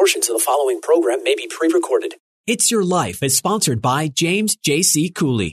Portions of the following program may be pre recorded. It's Your Life is sponsored by James J.C. Cooley.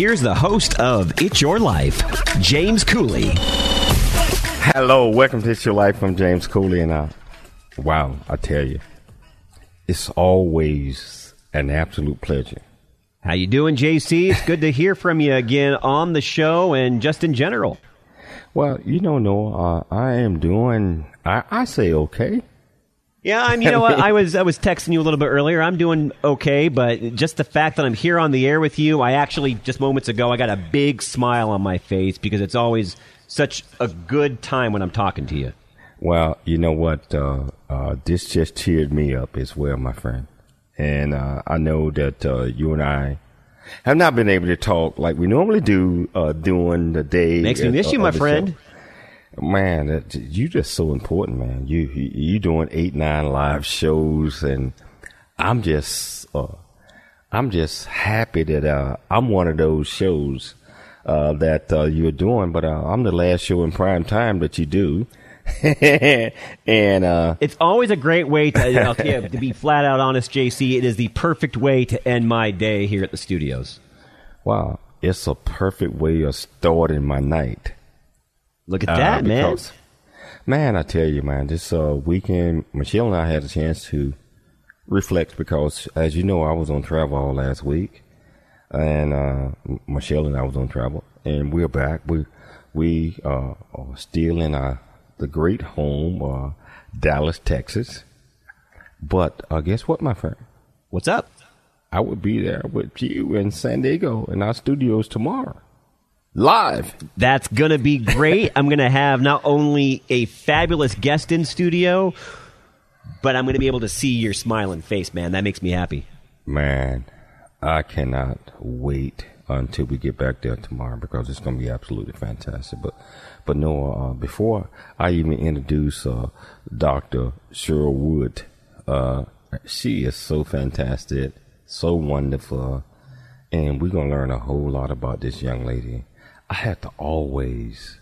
here's the host of It's Your Life, James Cooley. Hello, welcome to It's Your Life. I'm James Cooley, and I, wow, I tell you, it's always an absolute pleasure. How you doing, JC? It's good to hear from you again on the show and just in general. Well, you don't know, uh, I am doing, I, I say okay. Yeah, I'm. You know what? I was I was texting you a little bit earlier. I'm doing okay, but just the fact that I'm here on the air with you, I actually just moments ago I got a big smile on my face because it's always such a good time when I'm talking to you. Well, you know what? Uh, uh, this just cheered me up as well, my friend. And uh, I know that uh, you and I have not been able to talk like we normally do uh, during the day. Makes me miss you, my friend. show. Man, that, you just so important, man. You you you doing eight nine live shows, and I'm just uh, I'm just happy that uh, I'm one of those shows uh, that uh, you're doing. But uh, I'm the last show in prime time that you do, and uh, It's always a great way to I'll tell to be flat out honest, JC. It is the perfect way to end my day here at the studios. wow, it's a perfect way of starting my night. Look at Uh, that, man. because- Man, I tell you, man, this uh, weekend, Michelle and I had a chance to reflect because, as you know, I was on travel all last week, and uh, M- Michelle and I was on travel, and we're back. We we uh, are still in our the great home, uh, Dallas, Texas. But uh, guess what, my friend? What's up? I would be there with you in San Diego in our studios tomorrow, live. That's going to be great. I'm going to have not only a fabulous guest in studio, but I'm going to be able to see your smiling face, man. That makes me happy. Man, I cannot wait until we get back there tomorrow because it's going to be absolutely fantastic. But, but no, uh, before I even introduce uh, Dr. Cheryl Wood, uh, she is so fantastic, so wonderful, and we're going to learn a whole lot about this young lady. I have to always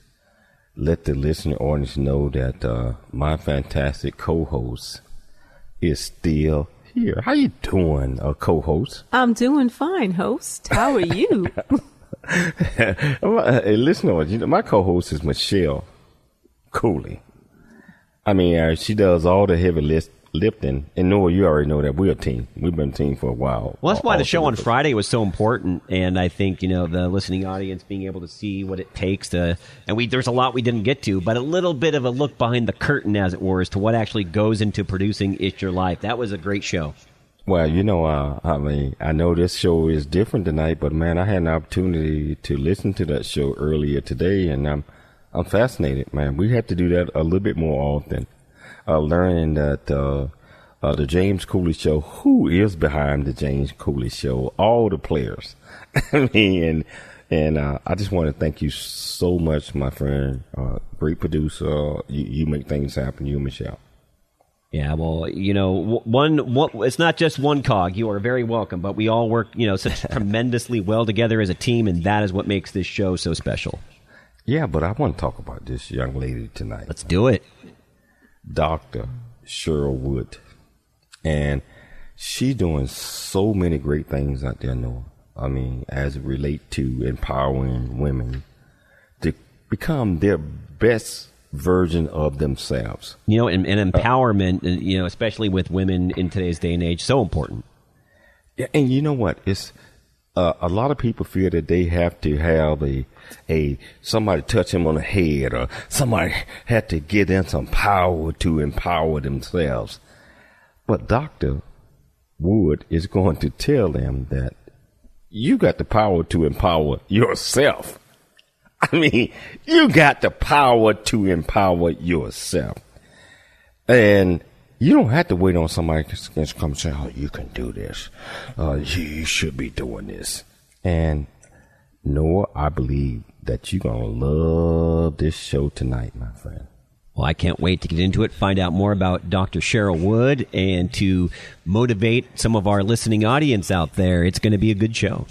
let the listening audience know that uh, my fantastic co-host is still here. How you doing, uh, co-host? I'm doing fine, host. How are you? Hey, listen, you know, my co-host is Michelle Cooley. I mean, uh, she does all the heavy list, lifting, and Noah, you already know that we're a team. We've been a team for a while. Well, that's why the show on. Friday was so important, and I think you know the listening audience being able to see what it takes to, and we there's a lot we didn't get to, but a little bit of a look behind the curtain, as it were, as to what actually goes into producing "It's Your Life." That was a great show. Well, you know, uh, I mean, I know this show is different tonight, but man, I had an opportunity to listen to that show earlier today, and I'm I'm fascinated, man. We have to do that a little bit more often. Uh, learning that uh, uh, the James Cooley Show, who is behind the James Cooley Show, all the players. I mean, and and uh, I just want to thank you so much, my friend. Uh, great producer. You, you make things happen. You, Michelle. Yeah, well, you know, one, one it's not just one cog. You are very welcome, but we all work, you know, such tremendously well together as a team, and that is what makes this show so special. Yeah, but I want to talk about this young lady tonight. Let's do it. Dr. Cheryl Wood. And she's doing so many great things out there, Noah. I mean, as it relate to empowering women to become their best version of themselves. You know, and, and empowerment, uh, you know, especially with women in today's day and age, so important. Yeah, and you know what? It's uh, a lot of people feel that they have to have a a somebody touch them on the head or somebody had to give them some power to empower themselves. But Dr. Wood is going to tell them that you got the power to empower yourself. I mean, you got the power to empower yourself. And you don't have to wait on somebody to come and say, oh, you can do this. Uh, you should be doing this. And Noah, I believe that you're going to love this show tonight, my friend. Well, I can't wait to get into it, find out more about Dr. Cheryl Wood, and to motivate some of our listening audience out there. It's going to be a good show.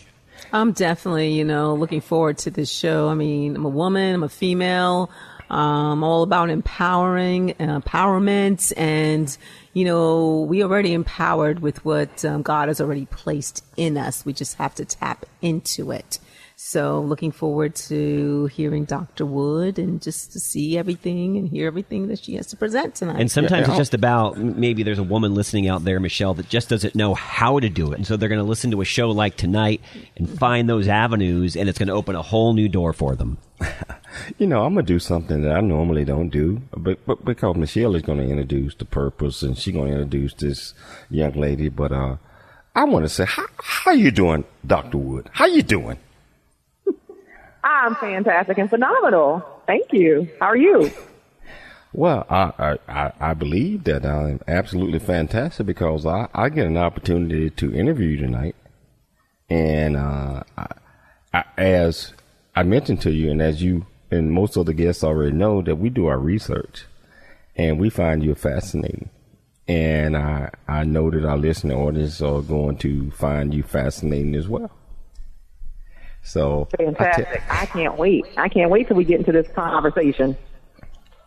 I'm definitely, you know, looking forward to this show. I mean, I'm a woman, I'm a female, um, all about empowering, uh, empowerment, and you know, we already empowered with what um, God has already placed in us. We just have to tap into it. So looking forward to hearing Dr. Wood and just to see everything and hear everything that she has to present tonight. And sometimes it's just about maybe there's a woman listening out there, Michelle, that just doesn't know how to do it. And so they're going to listen to a show like tonight and find those avenues and it's going to open a whole new door for them. you know, I'm gonna do something that I normally don't do, but, but because Michelle is gonna introduce the purpose and she's gonna introduce this young lady. But uh, I want to say, how how you doing, Doctor Wood? How you doing? I'm fantastic and phenomenal. Thank you. How are you? Well, I, I, I believe that I'm absolutely fantastic because I, I get an opportunity to interview you tonight. And uh, I, I, as I mentioned to you, and as you and most of the guests already know, that we do our research and we find you fascinating. And I, I know that our listening audience are going to find you fascinating as well. So fantastic! I, t- I can't wait. I can't wait till we get into this conversation.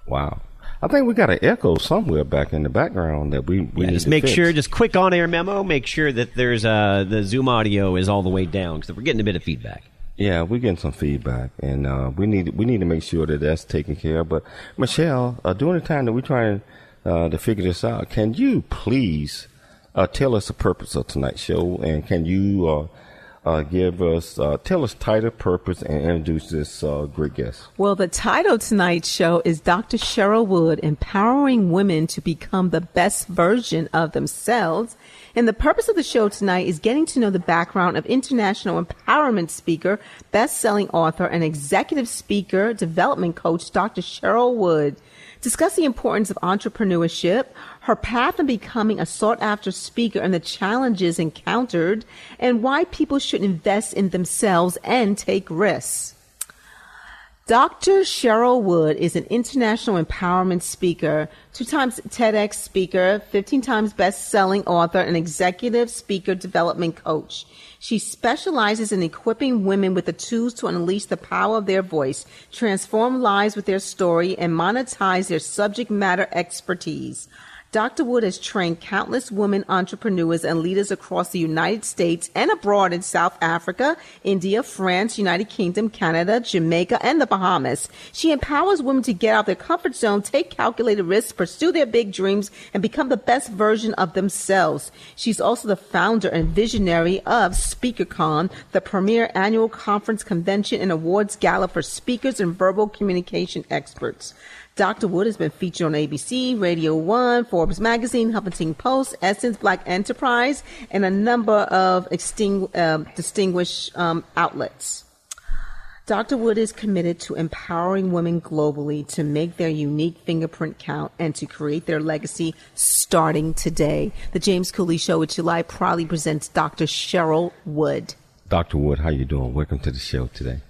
Wow. I think we got an echo somewhere back in the background that we, we yeah, just make fix. sure, just quick on air memo, make sure that there's uh, the Zoom audio is all the way down because we're getting a bit of feedback. Yeah, we're getting some feedback, and uh, we need we need to make sure that that's taken care of. But Michelle, uh, during the time that we're trying uh, to figure this out, can you please uh, tell us the purpose of tonight's show, and can you uh, give us, uh, tell us title, purpose, and introduce this uh, great guest. Well, the title tonight's show is Dr. Cheryl Wood, Empowering Women to Become the Best Version of Themselves. And the purpose of the show tonight is getting to know the background of international empowerment speaker, best-selling author, and executive speaker, development coach, Dr. Cheryl Wood discuss the importance of entrepreneurship, her path in becoming a sought after speaker and the challenges encountered, and why people should invest in themselves and take risks. Dr. Cheryl Wood is an international empowerment speaker, two times TEDx speaker, 15 times best selling author, and executive speaker development coach. She specializes in equipping women with the tools to unleash the power of their voice, transform lives with their story, and monetize their subject matter expertise. Dr. Wood has trained countless women entrepreneurs and leaders across the United States and abroad in South Africa, India, France, United Kingdom, Canada, Jamaica, and the Bahamas. She empowers women to get out of their comfort zone, take calculated risks, pursue their big dreams, and become the best version of themselves. She's also the founder and visionary of SpeakerCon, the premier annual conference convention and awards gala for speakers and verbal communication experts. Dr. Wood has been featured on ABC, Radio 1, Forbes Magazine, Huffington Post, Essence, Black Enterprise, and a number of extingu- uh, distinguished um, outlets. Dr. Wood is committed to empowering women globally to make their unique fingerprint count and to create their legacy starting today. The James Cooley Show with July proudly presents Dr. Cheryl Wood. Dr. Wood, how you doing? Welcome to the show today.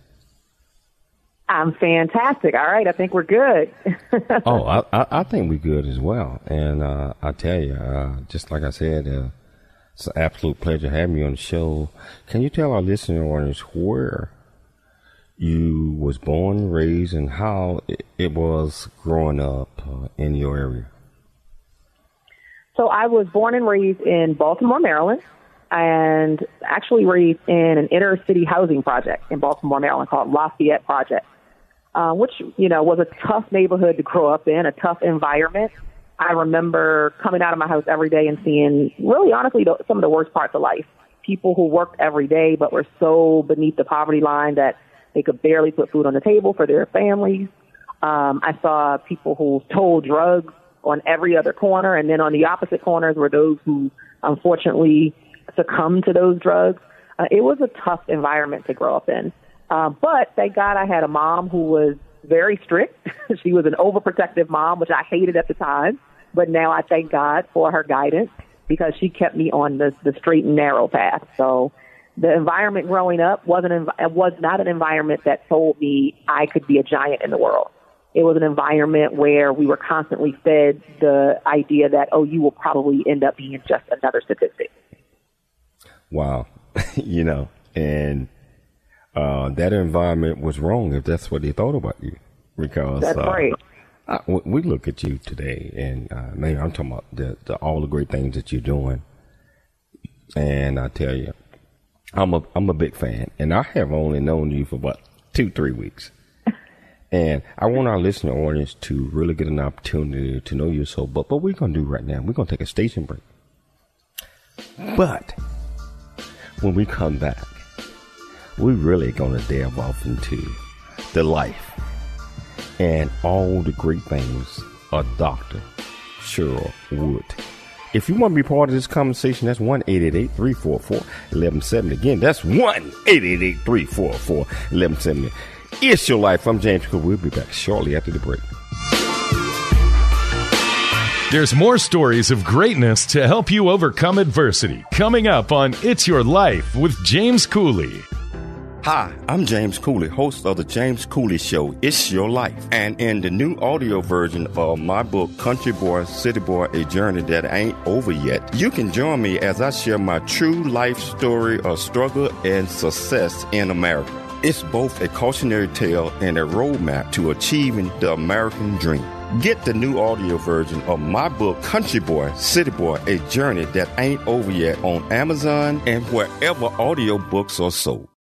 I'm fantastic. All right, I think we're good. oh, I, I, I, think we're good as well. And uh, I tell you, uh, just like I said, uh, it's an absolute pleasure having you on the show. Can you tell our listening audience where you was born, raised, and how it, it was growing up uh, in your area? So I was born and raised in Baltimore, Maryland and actually raised in an inner city housing project in Baltimore, Maryland called Lafayette Project. Uh, which you know was a tough neighborhood to grow up in, a tough environment. I remember coming out of my house every day and seeing, really honestly, the, some of the worst parts of life. People who worked every day but were so beneath the poverty line that they could barely put food on the table for their families. Um, I saw people who sold drugs on every other corner, and then on the opposite corners were those who unfortunately succumbed to those drugs. Uh, it was a tough environment to grow up in. Uh, but thank God I had a mom who was very strict. she was an overprotective mom, which I hated at the time. But now I thank God for her guidance because she kept me on the, the straight and narrow path. So the environment growing up wasn't was not an environment that told me I could be a giant in the world. It was an environment where we were constantly fed the idea that oh, you will probably end up being just another statistic. Wow, you know, and uh, that environment was wrong if that's what they thought about you, because that's uh, right. I, we look at you today, and uh, man, I'm talking about the, the, all the great things that you're doing. And I tell you, I'm a I'm a big fan, and I have only known you for about two three weeks. And I want our listener audience to really get an opportunity to know you so. But what we're gonna do right now, we're gonna take a station break. But when we come back, we're really gonna delve off into the life and all the great things of Dr. Cheryl Wood. If you want to be part of this conversation, that's 1 344 1170. Again, that's 1 344 1170. It's your life. I'm James Cook. We'll be back shortly after the break. There's more stories of greatness to help you overcome adversity coming up on It's Your Life with James Cooley. Hi, I'm James Cooley, host of the James Cooley Show, It's Your Life. And in the new audio version of my book, Country Boy, City Boy, A Journey That Ain't Over Yet, you can join me as I share my true life story of struggle and success in America. It's both a cautionary tale and a roadmap to achieving the American dream. Get the new audio version of my book, Country Boy, City Boy, A Journey That Ain't Over Yet on Amazon and wherever audiobooks are sold.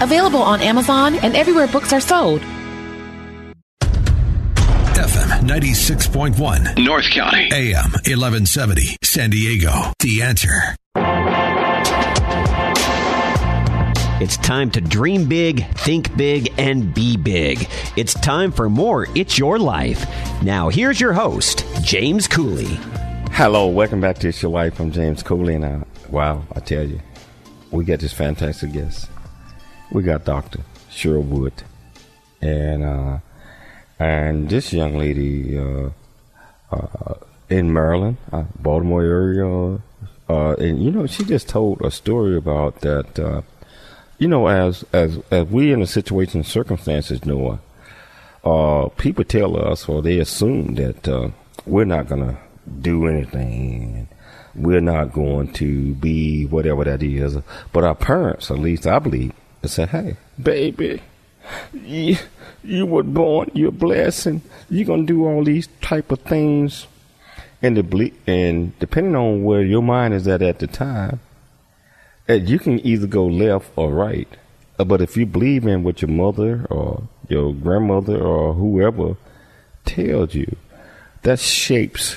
available on Amazon and everywhere books are sold. FM 96.1 North County. AM 1170 San Diego. The answer. It's time to dream big, think big, and be big. It's time for more It's Your Life. Now, here's your host, James Cooley. Hello, welcome back to It's Your Life. I'm James Cooley, and I, wow, I tell you, we got this fantastic guest. We got Dr. Cheryl Wood, and uh, and this young lady uh, uh, in Maryland, uh, Baltimore area, uh, and you know, she just told a story about that. Uh, you know, as as as we in a situation and circumstances, Noah, uh, people tell us or they assume that uh, we're not gonna do anything. We're not going to be whatever that is. But our parents, at least I believe, say, "Hey, baby, you, you were born, you're a blessing. You're gonna do all these type of things, and the ble- and depending on where your mind is at at the time, you can either go left or right. Uh, But if you believe in what your mother or your grandmother or whoever tells you, that shapes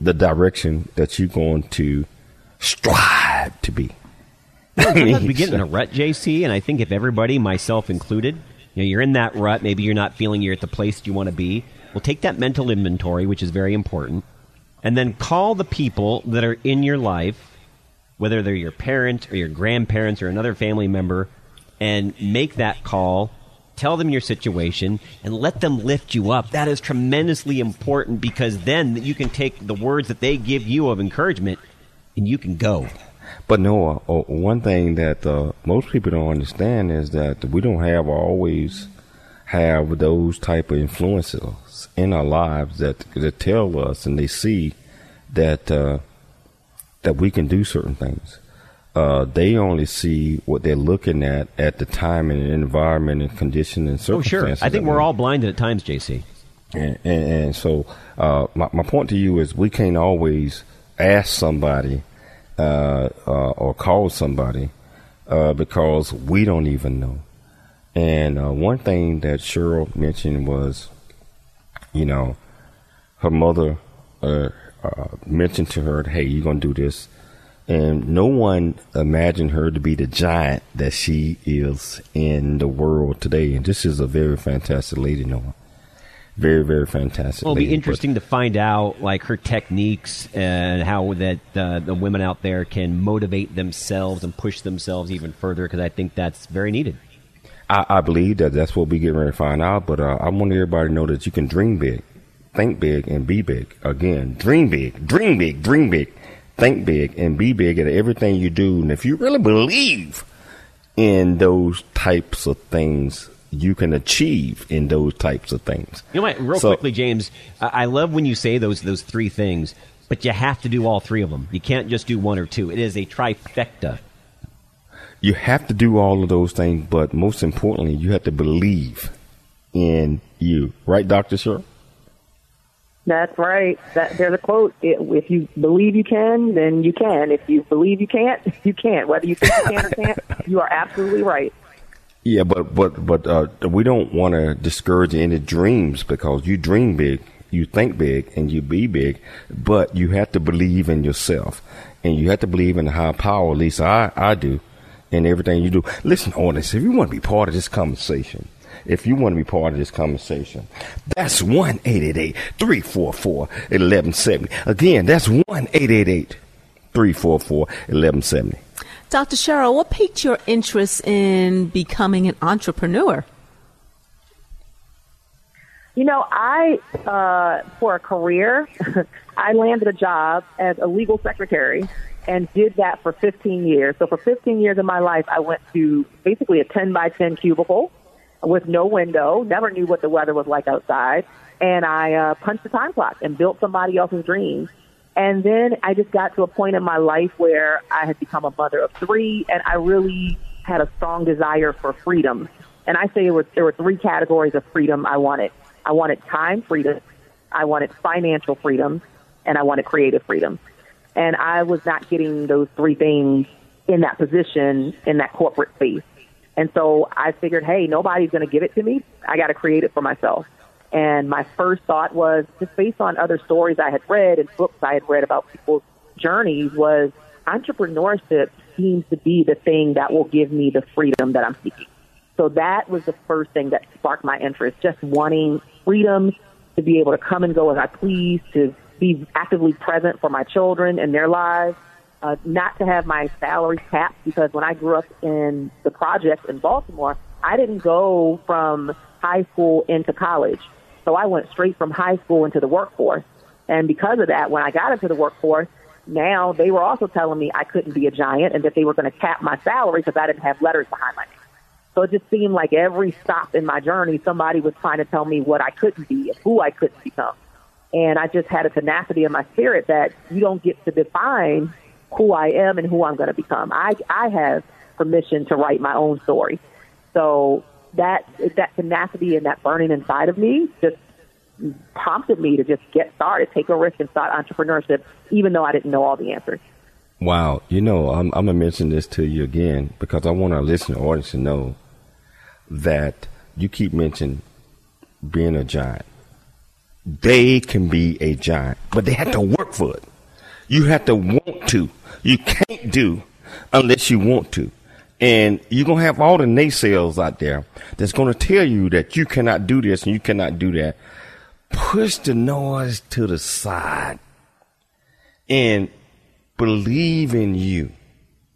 the direction that you're going to strive to be. We get in a rut, JC, and I think if everybody, myself included, you know, you're in that rut, maybe you're not feeling you're at the place you want to be. Well, take that mental inventory, which is very important, and then call the people that are in your life, whether they're your parents or your grandparents or another family member, and make that call. Tell them your situation and let them lift you up. That is tremendously important because then you can take the words that they give you of encouragement and you can go. But Noah, uh, one thing that uh, most people don't understand is that we don't have always have those type of influences in our lives that that tell us and they see that uh, that we can do certain things. Uh, they only see what they're looking at at the time and environment and condition and circumstances. Oh, sure. I think we're all blinded at times, JC. and, and, and so, uh, my, my point to you is we can't always ask somebody uh, uh, or call somebody uh, because we don't even know. And uh, one thing that Cheryl mentioned was, you know, her mother uh, mentioned to her, "Hey, you're gonna do this," and no one imagined her to be the giant that she is in the world today. And this is a very fantastic lady, Noah. Very, very fantastic. Well, it'll be interesting to find out like her techniques and how that uh, the women out there can motivate themselves and push themselves even further because I think that's very needed. I, I believe that that's what we get ready to find out. But uh, I want everybody to know that you can dream big, think big, and be big. Again, dream big, dream big, dream big, think big, and be big at everything you do. And if you really believe in those types of things, you can achieve in those types of things. You know what? Real So- quickly, James, I-, I love when you say those those three things, but you have to do all three of them. You can't just do one or two. It is a trifecta. You have to do all of those things, but most importantly, you have to believe in you. Right, Dr. Sher? That's right. That, there's a quote. If you believe you can, then you can. If you believe you can't, you can't. Whether you think you can or can't, you are absolutely right. Yeah, but but but uh, we don't want to discourage any dreams because you dream big, you think big, and you be big. But you have to believe in yourself, and you have to believe in the higher power. At least I I do, in everything you do. Listen, audience, if you want to be part of this conversation. If you want to be part of this conversation, that's 1 344 1170. Again, that's 1 344 1170. Dr. Cheryl, what piqued your interest in becoming an entrepreneur? You know, I, uh, for a career, I landed a job as a legal secretary and did that for 15 years. So for 15 years of my life, I went to basically a 10 by 10 cubicle with no window, never knew what the weather was like outside. And I uh, punched the time clock and built somebody else's dreams. And then I just got to a point in my life where I had become a mother of three and I really had a strong desire for freedom. And I say it was, there were three categories of freedom I wanted. I wanted time freedom, I wanted financial freedom, and I wanted creative freedom. And I was not getting those three things in that position in that corporate space. And so I figured, hey, nobody's going to give it to me. I got to create it for myself. And my first thought was just based on other stories I had read and books I had read about people's journeys was entrepreneurship seems to be the thing that will give me the freedom that I'm seeking. So that was the first thing that sparked my interest, just wanting freedom to be able to come and go as I please, to be actively present for my children and their lives, uh, not to have my salary capped because when I grew up in the projects in Baltimore, I didn't go from high school into college. So I went straight from high school into the workforce. And because of that, when I got into the workforce, now they were also telling me I couldn't be a giant and that they were going to cap my salary because I didn't have letters behind my name. So it just seemed like every stop in my journey, somebody was trying to tell me what I couldn't be and who I couldn't become. And I just had a tenacity in my spirit that you don't get to define who I am and who I'm going to become. I, I have permission to write my own story. So that that tenacity and that burning inside of me just prompted me to just get started, take a risk, and start entrepreneurship, even though I didn't know all the answers. Wow, you know, I'm, I'm gonna mention this to you again because I want our listener audience to know that you keep mentioning being a giant. They can be a giant, but they have to work for it. You have to want to. You can't do unless you want to. And you're going to have all the naysayers out there that's going to tell you that you cannot do this and you cannot do that. Push the noise to the side and believe in you.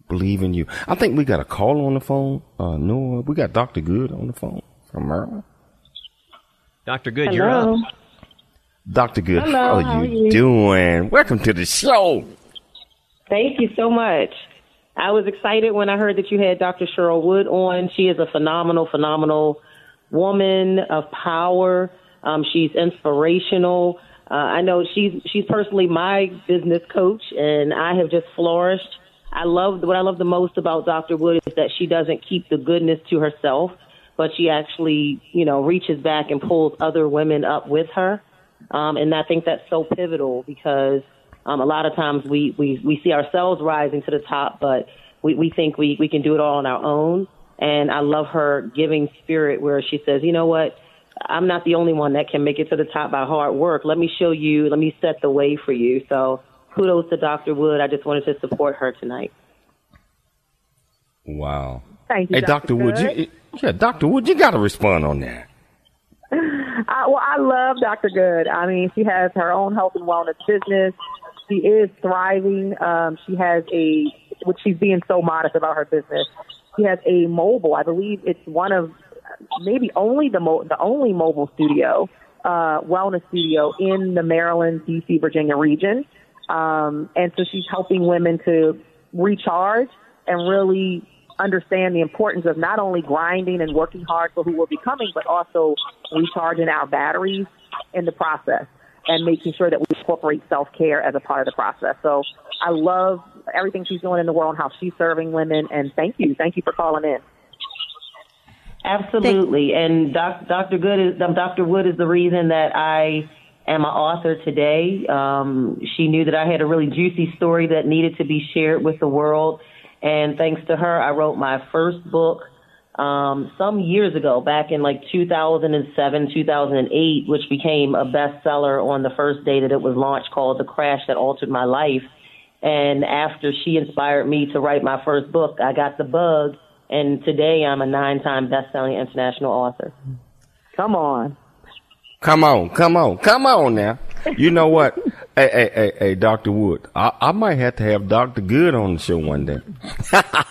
Believe in you. I think we got a call on the phone. Uh, Noah, we got Dr. Good on the phone from Maryland. Dr. Good, you're up. Dr. Good, Hello, how, are how are you you? doing? Welcome to the show. Thank you so much. I was excited when I heard that you had Dr. Cheryl Wood on. She is a phenomenal, phenomenal woman of power. Um, she's inspirational. Uh, I know she's she's personally my business coach, and I have just flourished. I love what I love the most about Dr. Wood is that she doesn't keep the goodness to herself, but she actually, you know, reaches back and pulls other women up with her. Um, and I think that's so pivotal because um, a lot of times we, we, we see ourselves rising to the top, but we, we think we, we can do it all on our own. And I love her giving spirit where she says, you know what? I'm not the only one that can make it to the top by hard work. Let me show you, let me set the way for you. So kudos to Dr. Wood. I just wanted to support her tonight. Wow. Thank you, Hey, Dr. Dr. Wood, you, yeah, Dr. Wood, you got to respond on that. I, well, I love Dr. Good. I mean, she has her own health and wellness business. She is thriving. Um, she has a, which she's being so modest about her business. She has a mobile. I believe it's one of maybe only the mo- the only mobile studio, uh, wellness studio in the Maryland, D.C., Virginia region. Um, and so she's helping women to recharge and really understand the importance of not only grinding and working hard for who we're becoming, but also recharging our batteries in the process and making sure that we incorporate self care as a part of the process. So I love everything she's doing in the world, how she's serving women, and thank you, thank you for calling in. Absolutely. And doc, Dr. Good is, um, Dr. Wood is the reason that I am an author today. Um, she knew that I had a really juicy story that needed to be shared with the world. And thanks to her, I wrote my first book, um, some years ago, back in like 2007, 2008, which became a bestseller on the first day that it was launched called The Crash That Altered My Life. And after she inspired me to write my first book, I got the bug. And today I'm a nine time best selling international author. Come on. Come on, come on, come on now. You know what? hey, hey, hey, hey, Dr. Wood, I, I might have to have Dr. Good on the show one day.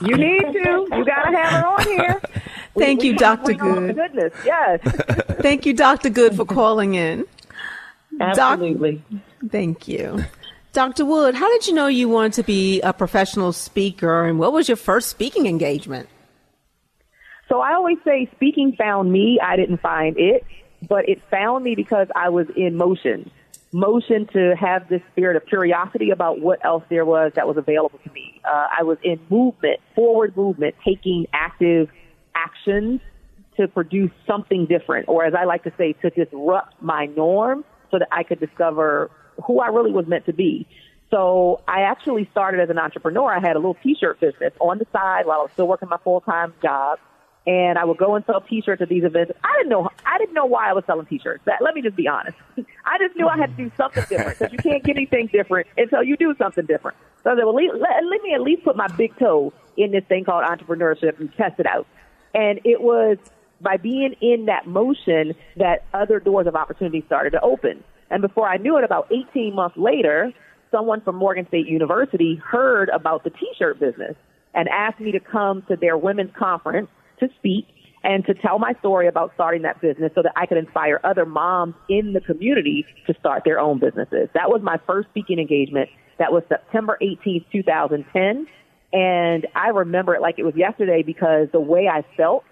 You need to. You got to have her on here. Thank We- you, Dr. bring on the Good. Goodness, yes. Thank you, Dr. Good, for calling in. Doc- Absolutely. Thank you. Dr. Wood, how did you know you wanted to be a professional speaker and what was your first speaking engagement? So I always say speaking found me. I didn't find it, but it found me because I was in motion. Motion to have this spirit of curiosity about what else there was that was available to me. Uh, I was in movement, forward movement, taking active actions to produce something different, or as I like to say, to disrupt my norm so that I could discover who I really was meant to be. So I actually started as an entrepreneur. I had a little t-shirt business on the side while I was still working my full-time job. And I would go and sell t-shirts at these events. I didn't know, I didn't know why I was selling t-shirts. That, let me just be honest. I just knew I had to do something different because you can't get anything different until you do something different. So I said, well, let, let, let me at least put my big toe in this thing called entrepreneurship and test it out. And it was by being in that motion that other doors of opportunity started to open. And before I knew it, about 18 months later, someone from Morgan State University heard about the t-shirt business and asked me to come to their women's conference to speak and to tell my story about starting that business so that I could inspire other moms in the community to start their own businesses. That was my first speaking engagement. That was September 18th, 2010. And I remember it like it was yesterday because the way I felt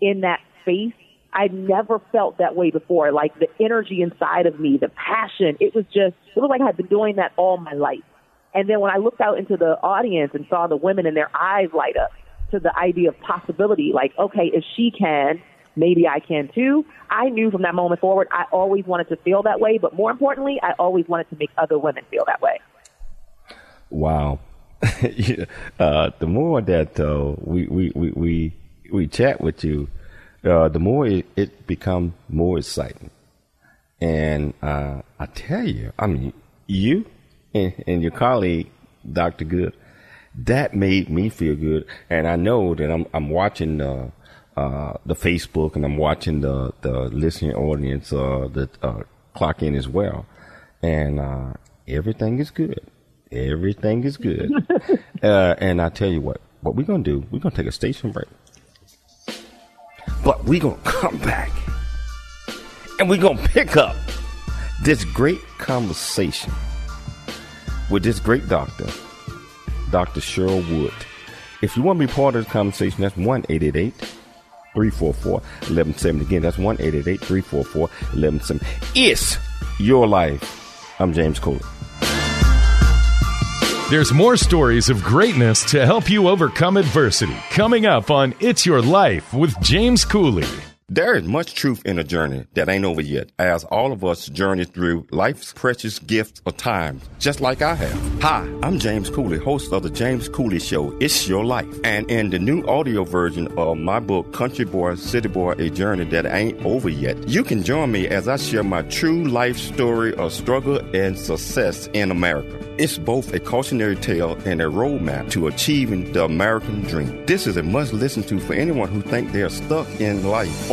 in that space, I never felt that way before. Like the energy inside of me, the passion, it was just, it was like I had been doing that all my life. And then when I looked out into the audience and saw the women and their eyes light up to the idea of possibility, like, okay, if she can, maybe I can too. I knew from that moment forward, I always wanted to feel that way, but more importantly, I always wanted to make other women feel that way. Wow. uh, the more that uh, we, we, we, we, we chat with you, uh, the more it, it becomes more exciting. And uh, I tell you, I mean, you and, and your colleague, Dr. Good, that made me feel good. And I know that I'm, I'm watching uh, uh, the Facebook and I'm watching the, the listening audience uh, the, uh, clock in as well. And uh, everything is good. Everything is good. uh, and I tell you what, what we're going to do, we're going to take a station break. But we're going to come back and we're going to pick up this great conversation with this great doctor, Dr. Cheryl Wood. If you want to be part of the conversation, that's 1 344 1170. Again, that's 1 344 1170. It's your life. I'm James Cooley. There's more stories of greatness to help you overcome adversity coming up on It's Your Life with James Cooley. There is much truth in a journey that ain't over yet, as all of us journey through life's precious gifts of time, just like I have. Hi, I'm James Cooley, host of the James Cooley Show, It's Your Life. And in the new audio version of my book, Country Boy, City Boy, A Journey That Ain't Over Yet, you can join me as I share my true life story of struggle and success in America. It's both a cautionary tale and a roadmap to achieving the American dream. This is a must listen to for anyone who think they are stuck in life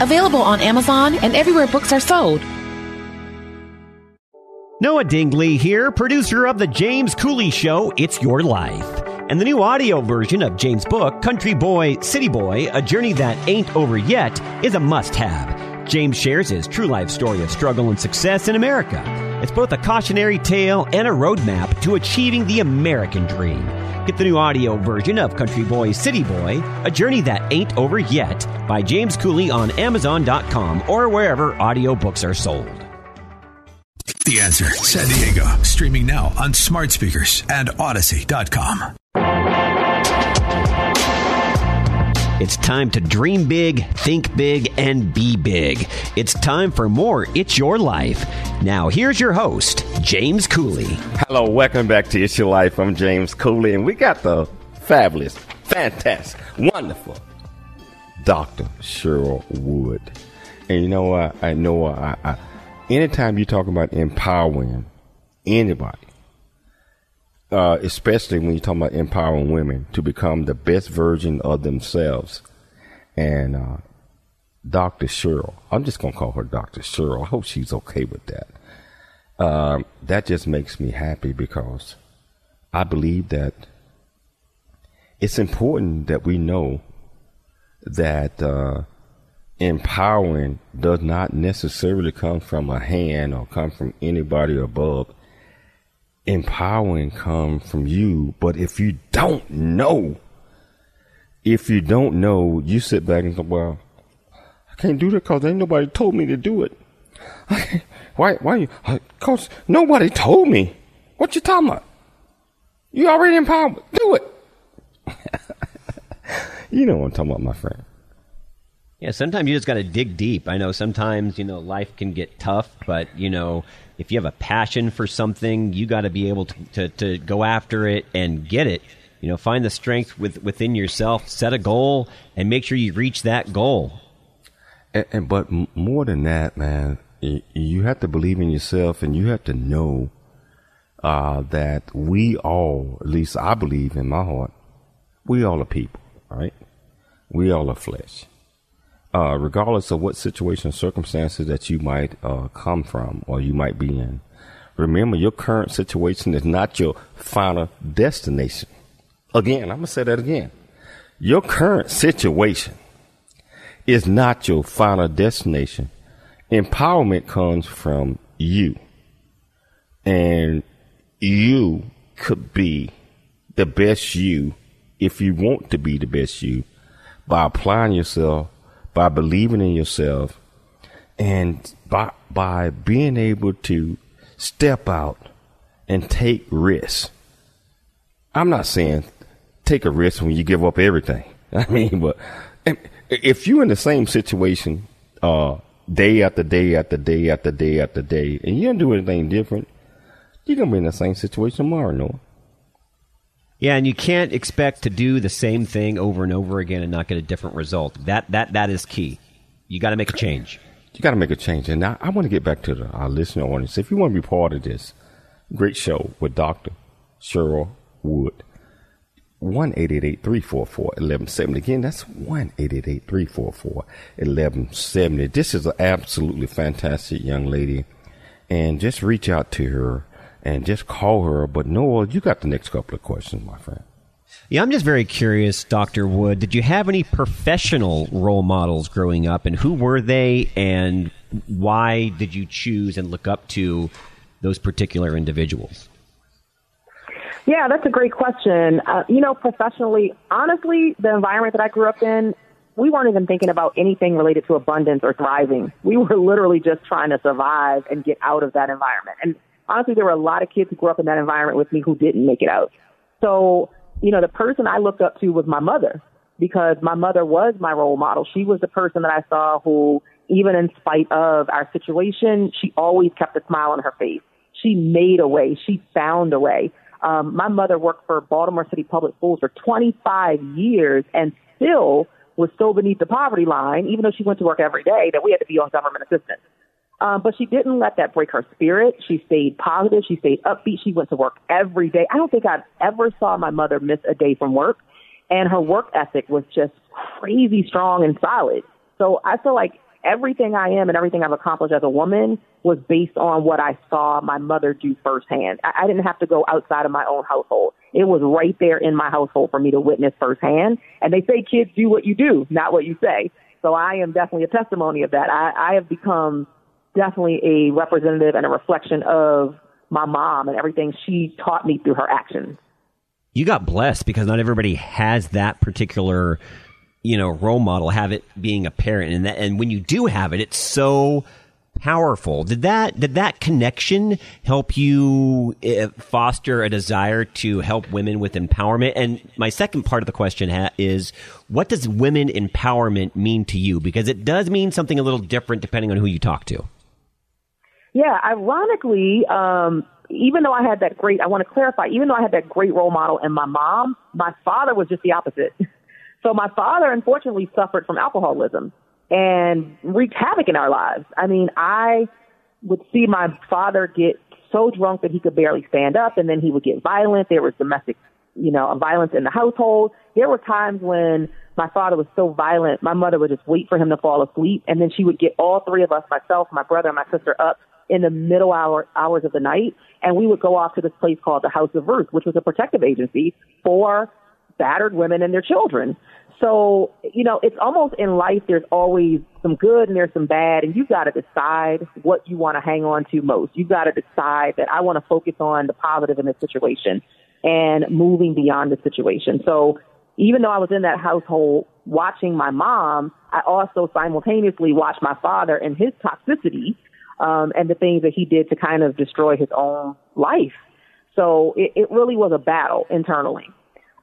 available on Amazon and everywhere books are sold. Noah Dingley here, producer of The James Cooley Show, It's Your Life. And the new audio version of James' book, Country Boy, City Boy, A Journey That Ain't Over Yet, is a must have. James shares his true life story of struggle and success in America. It's both a cautionary tale and a roadmap to achieving the American dream. Get the new audio version of Country Boy, City Boy, A Journey That Ain't Over Yet by James Cooley on Amazon.com or wherever audiobooks are sold. The Answer San Diego, streaming now on smart speakers and Odyssey.com. It's time to dream big, think big, and be big. It's time for more It's Your Life. Now, here's your host, James Cooley. Hello, welcome back to It's Your Life. I'm James Cooley, and we got the fabulous, fantastic, wonderful Dr. Cheryl Wood. And you know what? I know I, I, anytime you talk about empowering anybody, uh, especially when you're talking about empowering women to become the best version of themselves. And uh, Dr. Cheryl, I'm just going to call her Dr. Cheryl. I hope she's okay with that. Um, that just makes me happy because I believe that it's important that we know that uh, empowering does not necessarily come from a hand or come from anybody above empowering come from you. But if you don't know, if you don't know, you sit back and go, well, I can't do that because ain't nobody told me to do it. why? Why you? Uh, Coach, nobody told me. What you talking about? You already empowered. Do it. you know what I'm talking about, my friend. Yeah, sometimes you just got to dig deep. I know sometimes, you know, life can get tough, but, you know, if you have a passion for something, you got to be able to, to, to, go after it and get it. You know, find the strength with, within yourself, set a goal, and make sure you reach that goal. And, and but more than that, man, you have to believe in yourself, and you have to know uh, that we all, at least I believe in my heart, we all are people, right? We all are flesh. Uh, regardless of what situation, or circumstances that you might uh, come from or you might be in, remember your current situation is not your final destination. Again, I'm gonna say that again. Your current situation is not your final destination. Empowerment comes from you. And you could be the best you if you want to be the best you by applying yourself, by believing in yourself, and by, by being able to step out and take risks. I'm not saying take a risk when you give up everything. I mean, but if you're in the same situation, uh, day after day after day after day after day, and you don't do anything different, you're gonna be in the same situation tomorrow, Noah. Yeah, and you can't expect to do the same thing over and over again and not get a different result. That that that is key. You got to make a change. You got to make a change. And now I want to get back to the, our listener audience. If you want to be part of this great show with Dr. Cheryl Wood, one eight eight eight three four four eleven seventy. Again, that's one eight eight eight three four four eleven seventy. This is an absolutely fantastic young lady. And just reach out to her and just call her. But Noah, you got the next couple of questions, my friend. Yeah, I'm just very curious, Dr. Wood. Did you have any professional role models growing up, and who were they, and why did you choose and look up to those particular individuals? Yeah, that's a great question. Uh, you know, professionally, honestly, the environment that I grew up in, we weren't even thinking about anything related to abundance or thriving. We were literally just trying to survive and get out of that environment. And honestly, there were a lot of kids who grew up in that environment with me who didn't make it out. So, you know, the person I looked up to was my mother because my mother was my role model. She was the person that I saw who, even in spite of our situation, she always kept a smile on her face. She made a way. She found a way. Um, my mother worked for Baltimore City Public Schools for 25 years and still was so beneath the poverty line, even though she went to work every day, that we had to be on government assistance. Um, but she didn't let that break her spirit. She stayed positive. She stayed upbeat. She went to work every day. I don't think I've ever saw my mother miss a day from work. And her work ethic was just crazy strong and solid. So I feel like everything I am and everything I've accomplished as a woman was based on what I saw my mother do firsthand. I, I didn't have to go outside of my own household. It was right there in my household for me to witness firsthand. And they say kids do what you do, not what you say. So I am definitely a testimony of that. I, I have become definitely a representative and a reflection of my mom and everything she taught me through her actions. You got blessed because not everybody has that particular, you know, role model. Have it being a parent, and that, and when you do have it, it's so powerful. Did that did that connection help you eh, foster a desire to help women with empowerment? And my second part of the question ha- is, what does women empowerment mean to you? Because it does mean something a little different depending on who you talk to. Yeah, ironically, um, even though I had that great, I want to clarify, even though I had that great role model and my mom, my father was just the opposite. so my father, unfortunately, suffered from alcoholism and wreaked havoc in our lives. I mean, I would see my father get so drunk that he could barely stand up, and then he would get violent. There was domestic, you know, violence in the household. There were times when my father was so violent, my mother would just wait for him to fall asleep, and then she would get all three of us, myself, my brother, and my sister, up in the middle hour hours of the night, and we would go off to this place called the House of Ruth, which was a protective agency for battered women and their children. So, you know, it's almost in life there's always some good and there's some bad, and you've got to decide what you want to hang on to most. You've got to decide that I want to focus on the positive in this situation and moving beyond the situation. So, even though I was in that household watching my mom, I also simultaneously watched my father and his toxicity um, and the things that he did to kind of destroy his own life. So it, it really was a battle internally.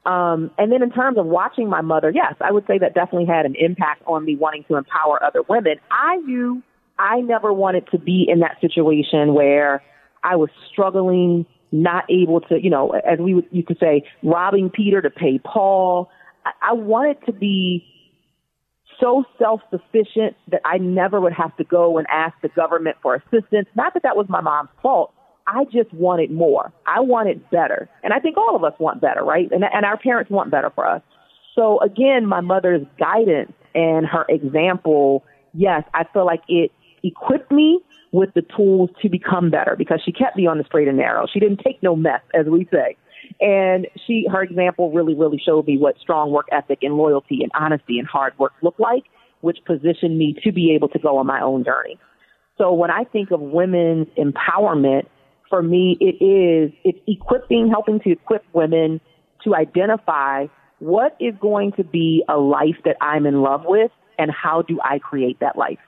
Um, and then in terms of watching my mother, yes, I would say that definitely had an impact on me wanting to empower other women. I knew I never wanted to be in that situation where I was struggling, not able to, you know, as we would, you could say, robbing Peter to pay Paul. I, I wanted to be so self-sufficient that I never would have to go and ask the government for assistance. Not that that was my mom's fault. I just wanted more. I wanted better. And I think all of us want better, right? And, and our parents want better for us. So again, my mother's guidance and her example, yes, I feel like it equipped me with the tools to become better because she kept me on the straight and narrow. She didn't take no mess, as we say. And she, her example really, really showed me what strong work ethic and loyalty and honesty and hard work look like, which positioned me to be able to go on my own journey. So when I think of women's empowerment, for me, it is, it's equipping, helping to equip women to identify what is going to be a life that I'm in love with and how do I create that life.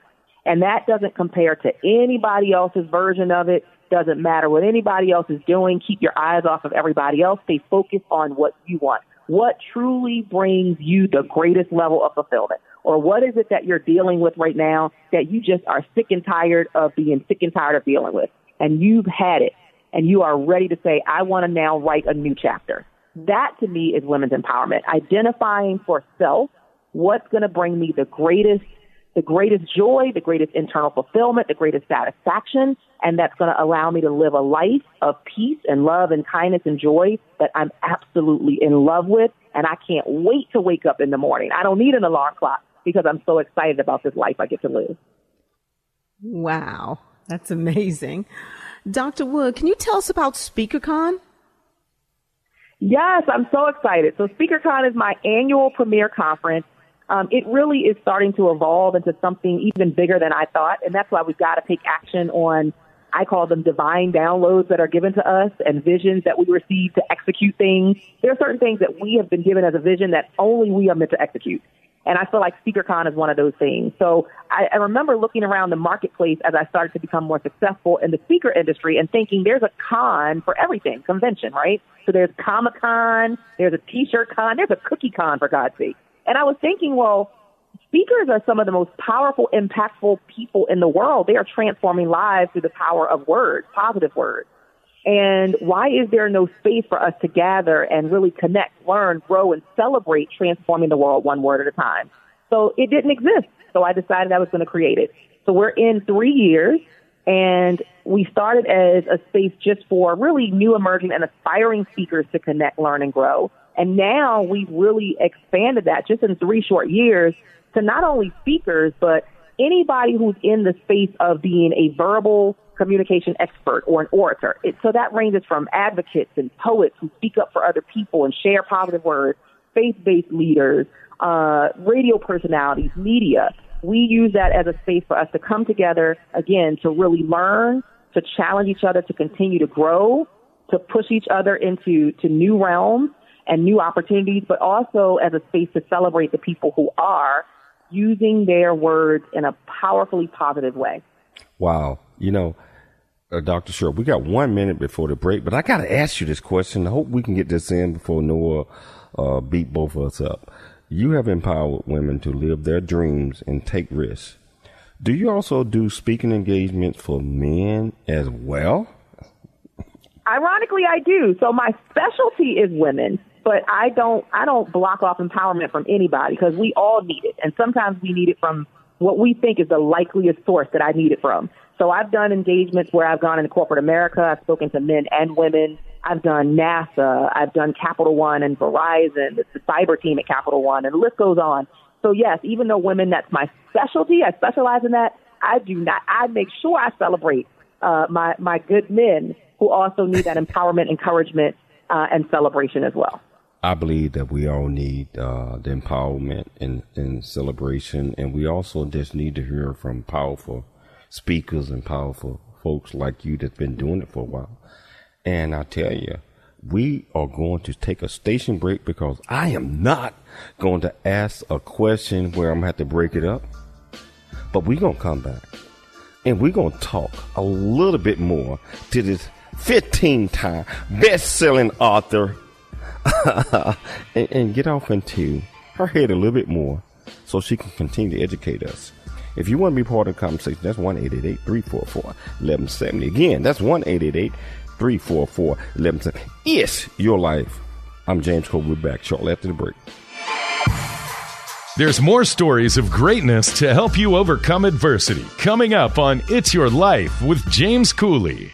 And that doesn't compare to anybody else's version of it. Doesn't matter what anybody else is doing. Keep your eyes off of everybody else. Stay focused on what you want. What truly brings you the greatest level of fulfillment? Or what is it that you're dealing with right now that you just are sick and tired of being sick and tired of dealing with? And you've had it and you are ready to say, I want to now write a new chapter. That to me is women's empowerment. Identifying for self what's going to bring me the greatest the greatest joy, the greatest internal fulfillment, the greatest satisfaction, and that's going to allow me to live a life of peace and love and kindness and joy that I'm absolutely in love with, and I can't wait to wake up in the morning. I don't need an alarm clock because I'm so excited about this life I get to live. Wow, that's amazing. Dr. Wood, can you tell us about SpeakerCon? Yes, I'm so excited. So SpeakerCon is my annual premier conference um, it really is starting to evolve into something even bigger than I thought. And that's why we've got to take action on, I call them divine downloads that are given to us and visions that we receive to execute things. There are certain things that we have been given as a vision that only we are meant to execute. And I feel like SpeakerCon is one of those things. So I, I remember looking around the marketplace as I started to become more successful in the speaker industry and thinking there's a con for everything, convention, right? So there's Comic Con, there's a T-shirt con, there's a cookie con for God's sake. And I was thinking, well, speakers are some of the most powerful, impactful people in the world. They are transforming lives through the power of words, positive words. And why is there no space for us to gather and really connect, learn, grow, and celebrate transforming the world one word at a time? So it didn't exist. So I decided I was going to create it. So we're in three years and we started as a space just for really new emerging and aspiring speakers to connect, learn, and grow. And now we've really expanded that just in three short years to not only speakers, but anybody who's in the space of being a verbal communication expert or an orator. It, so that ranges from advocates and poets who speak up for other people and share positive words, faith-based leaders, uh, radio personalities, media. We use that as a space for us to come together again to really learn, to challenge each other, to continue to grow, to push each other into to new realms and new opportunities, but also as a space to celebrate the people who are using their words in a powerfully positive way. Wow. You know, uh, Dr. Cheryl, we got one minute before the break, but I got to ask you this question. I hope we can get this in before Noah uh, beat both of us up. You have empowered women to live their dreams and take risks. Do you also do speaking engagements for men as well? Ironically, I do. So my specialty is women, but I don't I don't block off empowerment from anybody because we all need it, and sometimes we need it from what we think is the likeliest source that I need it from. So I've done engagements where I've gone into corporate America. I've spoken to men and women. I've done NASA. I've done Capital One and Verizon, the, cyber team at Capital One, and the list goes on. So yes, even though women, that's my specialty, I specialize in that. I do not. I make sure I celebrate uh, my my good men who also need that empowerment, encouragement, uh, and celebration as well. I believe that we all need uh, the empowerment and, and celebration, and we also just need to hear from powerful speakers and powerful folks like you that's been doing it for a while. And I tell you, we are going to take a station break because I am not going to ask a question where I'm going to have to break it up. But we're going to come back and we're going to talk a little bit more to this 15 time best selling author and, and get off into her head a little bit more so she can continue to educate us. If you want to be part of the conversation, that's 1 344 1170. Again, that's 1 344 1170. It's your life. I'm James Cole. We're back shortly after the break. There's more stories of greatness to help you overcome adversity coming up on It's Your Life with James Cooley.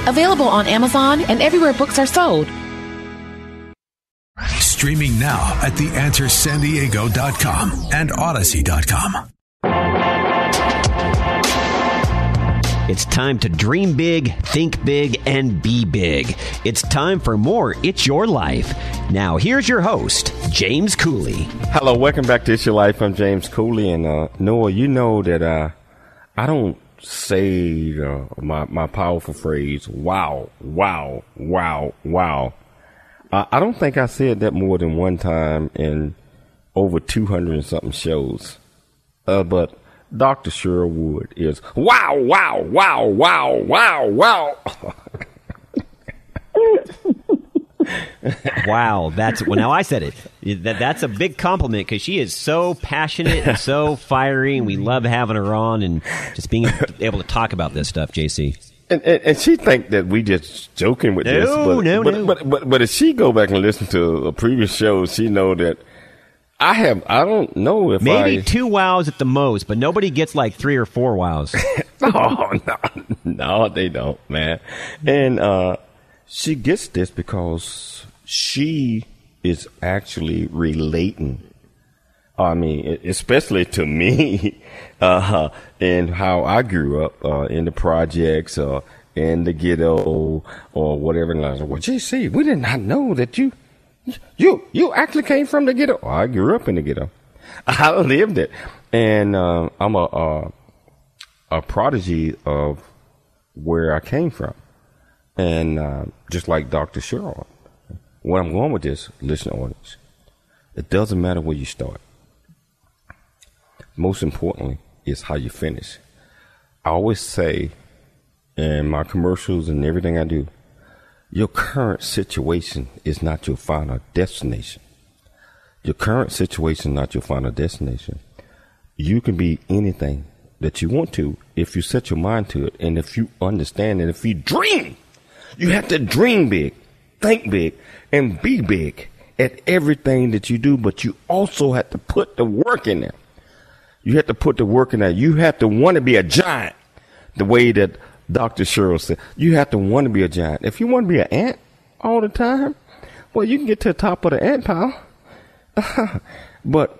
available on Amazon and everywhere books are sold. Streaming now at theanswersandiego.com and odyssey.com. It's time to dream big, think big, and be big. It's time for more It's Your Life. Now, here's your host, James Cooley. Hello, welcome back to It's Your Life. I'm James Cooley. And uh, Noah, you know that uh, I don't say uh, my my powerful phrase, "Wow, wow, wow, wow." Uh, I don't think I said that more than one time in over two hundred and something shows. Uh, but Dr. Cheryl Wood is wow, wow, wow, wow, wow, wow. wow, that's well. Now I said it. That that's a big compliment because she is so passionate and so fiery, and we love having her on and just being able to talk about this stuff. JC. And, and, and she think that we just joking with no, this, but, no, but, no. But, but but if she go back and listen to a previous show, she know that I have. I don't know if maybe I, two wows at the most, but nobody gets like three or four wows. no, no, no, they don't, man. And uh, she gets this because she is actually relating. I mean, especially to me, uh, and how I grew up uh, in the projects or in the ghetto or whatever. And I was like, well, JC, we did not know that you, you, you actually came from the ghetto. I grew up in the ghetto. I lived it, and uh, I'm a, a a prodigy of where I came from, and uh, just like Dr. Cheryl, where I'm going with this, listen, audience, it doesn't matter where you start. Most importantly, is how you finish. I always say in my commercials and everything I do, your current situation is not your final destination. Your current situation, is not your final destination. You can be anything that you want to if you set your mind to it and if you understand and if you dream. You have to dream big, think big, and be big at everything that you do, but you also have to put the work in there. You have to put the work in there. You have to want to be a giant, the way that Dr. Cheryl said. You have to want to be a giant. If you want to be an ant all the time, well, you can get to the top of the ant pile. but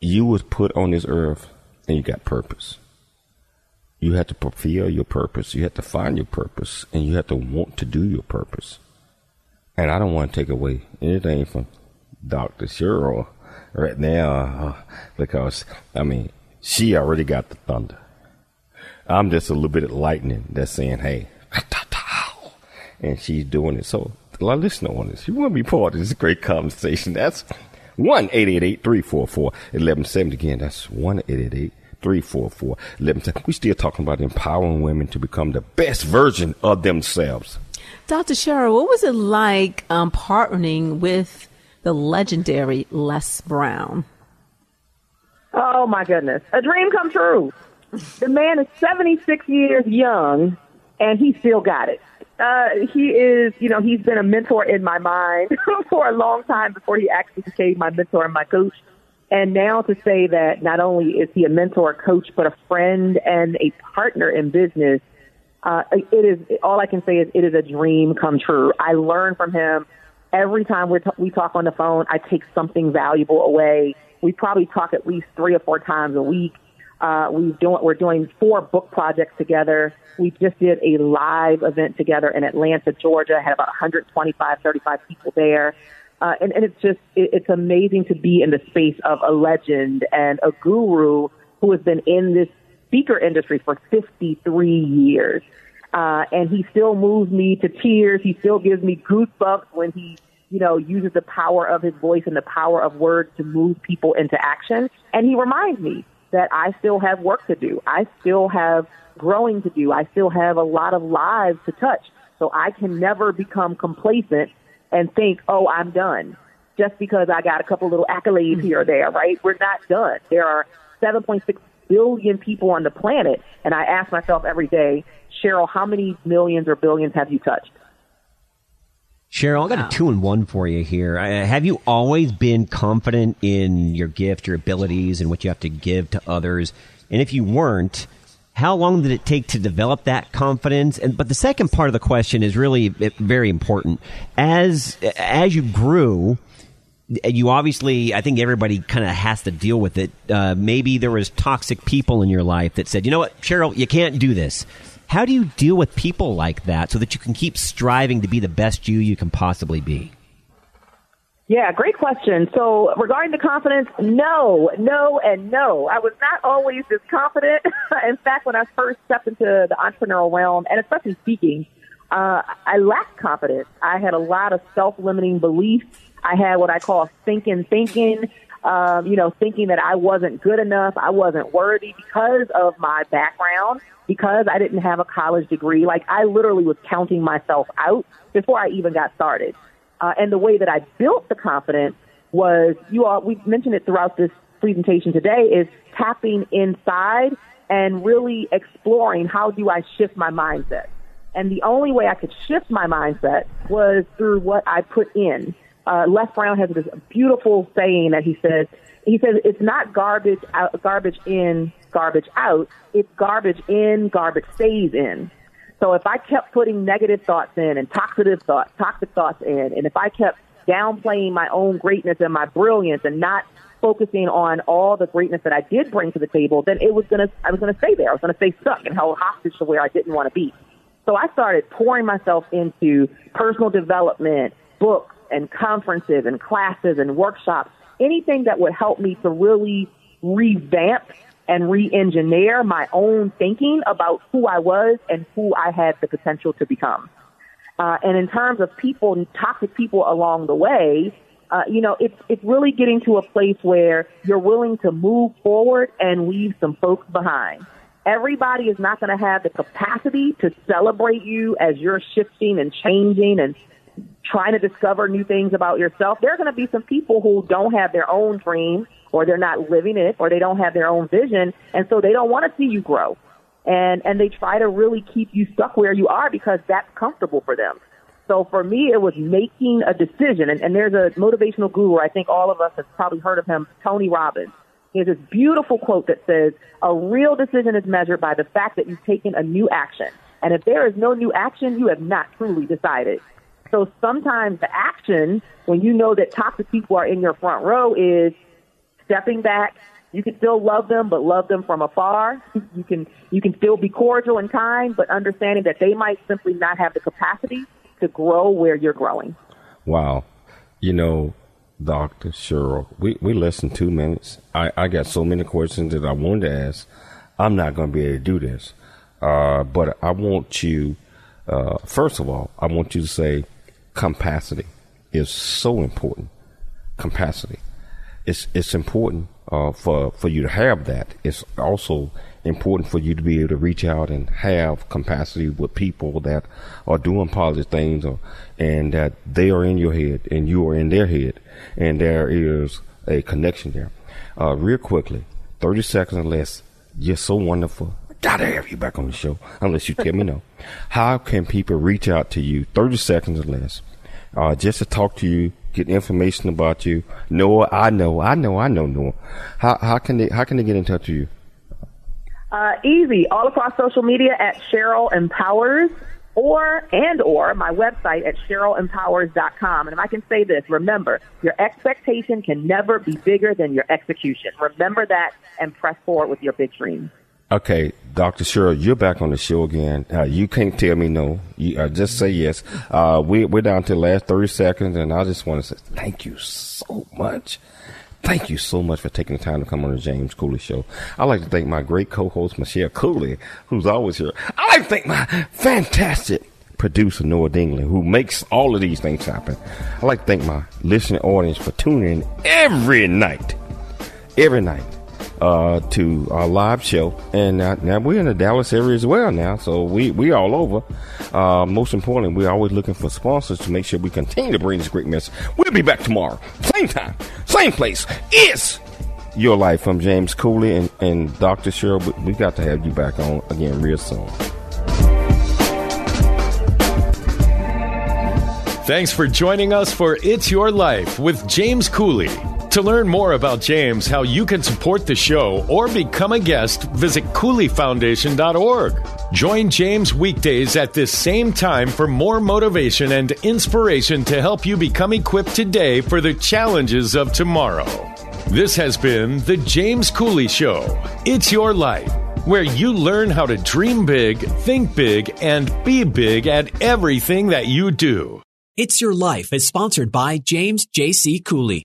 you was put on this earth and you got purpose. You have to fulfill your purpose. You have to find your purpose, and you have to want to do your purpose. And I don't want to take away anything from Dr. Cheryl right now uh, because, I mean, she already got the thunder. I'm just a little bit of lightning that's saying, hey, and she's doing it. So, a lot of listeners on this. You want to be part of this great conversation. That's 1 344 1170. Again, that's 1 344 1170. We're still talking about empowering women to become the best version of themselves. Dr. Cheryl, what was it like um, partnering with the legendary Les Brown? Oh my goodness, a dream come true. The man is 76 years young, and he still got it. Uh, he is, you know, he's been a mentor in my mind for a long time before he actually became my mentor and my coach. And now to say that not only is he a mentor, coach, but a friend and a partner in business, uh, it is all I can say is it is a dream come true. I learn from him every time we t- we talk on the phone. I take something valuable away. We probably talk at least three or four times a week. Uh, we do, we're doing four book projects together. We just did a live event together in Atlanta, Georgia. I had about 125, 35 people there. Uh, and, and it's just, it, it's amazing to be in the space of a legend and a guru who has been in this speaker industry for 53 years. Uh, and he still moves me to tears. He still gives me goosebumps when he, you know, uses the power of his voice and the power of words to move people into action. And he reminds me that I still have work to do. I still have growing to do. I still have a lot of lives to touch. So I can never become complacent and think, oh, I'm done just because I got a couple little accolades here or there, right? We're not done. There are 7.6 billion people on the planet. And I ask myself every day, Cheryl, how many millions or billions have you touched? Cheryl, I got a two and one for you here. Uh, have you always been confident in your gift, your abilities, and what you have to give to others? And if you weren't, how long did it take to develop that confidence? And but the second part of the question is really very important. As as you grew, you obviously, I think everybody kind of has to deal with it. Uh, maybe there was toxic people in your life that said, you know what, Cheryl, you can't do this. How do you deal with people like that so that you can keep striving to be the best you you can possibly be? Yeah, great question. So regarding the confidence, no, no, and no. I was not always this confident. In fact, when I first stepped into the entrepreneurial realm, and especially speaking, uh, I lacked confidence. I had a lot of self-limiting beliefs. I had what I call thinking, thinking. Um, you know, thinking that I wasn't good enough, I wasn't worthy because of my background because I didn't have a college degree. Like I literally was counting myself out before I even got started. Uh, and the way that I built the confidence was you all, we mentioned it throughout this presentation today is tapping inside and really exploring how do I shift my mindset. And the only way I could shift my mindset was through what I put in. Uh, Les Brown has this beautiful saying that he says, he says it's not garbage out, garbage in, garbage out. It's garbage in, garbage stays in. So if I kept putting negative thoughts in and toxic thoughts, toxic thoughts in, and if I kept downplaying my own greatness and my brilliance and not focusing on all the greatness that I did bring to the table, then it was gonna, I was gonna stay there. I was gonna stay stuck and held hostage to where I didn't want to be. So I started pouring myself into personal development, books and conferences and classes and workshops, anything that would help me to really revamp and re-engineer my own thinking about who I was and who I had the potential to become. Uh, and in terms of people, toxic people along the way, uh, you know, it's it's really getting to a place where you're willing to move forward and leave some folks behind. Everybody is not going to have the capacity to celebrate you as you're shifting and changing and trying to discover new things about yourself. There are going to be some people who don't have their own dreams or they're not living it or they don't have their own vision and so they don't want to see you grow. And and they try to really keep you stuck where you are because that's comfortable for them. So for me it was making a decision and, and there's a motivational guru i think all of us have probably heard of him tony robbins. He has this beautiful quote that says a real decision is measured by the fact that you've taken a new action. And if there is no new action you have not truly decided. So sometimes the action when you know that toxic people are in your front row is stepping back, You can still love them, but love them from afar. You can you can still be cordial and kind, but understanding that they might simply not have the capacity to grow where you're growing. Wow. You know, Dr. Cheryl, we, we less than two minutes. I, I got so many questions that I wanted to ask. I'm not going to be able to do this. Uh, but I want you, uh, first of all, I want you to say capacity is so important. Capacity. It's, it's important, uh, for, for you to have that. It's also important for you to be able to reach out and have capacity with people that are doing positive things or, and that they are in your head and you are in their head and there is a connection there. Uh, real quickly, 30 seconds or less. You're so wonderful. Gotta have you back on the show unless you tell me no. How can people reach out to you? 30 seconds or less. Uh, just to talk to you, get information about you. Noah, I know, I know, I know Noah. How, how can they, how can they get in touch with you? Uh, easy, all across social media at Cheryl Empowers or and or my website at CherylEmpowers.com. And if I can say this, remember, your expectation can never be bigger than your execution. Remember that and press forward with your big dreams. Okay, Dr. Cheryl, you're back on the show again. Uh, you can't tell me no. You uh, just say yes. Uh, we, we're down to the last 30 seconds, and I just want to say thank you so much Thank you so much for taking the time to come on the James Cooley Show. I'd like to thank my great co-host, Michelle Cooley, who's always here. I'd like to thank my fantastic producer, Noah Dingley, who makes all of these things happen. I'd like to thank my listening audience for tuning in every night. Every night uh, to our live show. And uh, now we're in the Dallas area as well now, so we we all over. Uh, most importantly, we're always looking for sponsors to make sure we continue to bring this great message. We'll be back tomorrow, same time, same place. Is your life from James Cooley and, and Dr. Cheryl. We got to have you back on again real soon. Thanks for joining us for It's Your Life with James Cooley. To learn more about James, how you can support the show, or become a guest, visit CooleyFoundation.org. Join James weekdays at this same time for more motivation and inspiration to help you become equipped today for the challenges of tomorrow. This has been The James Cooley Show. It's your life, where you learn how to dream big, think big, and be big at everything that you do. It's Your Life is sponsored by James J.C. Cooley.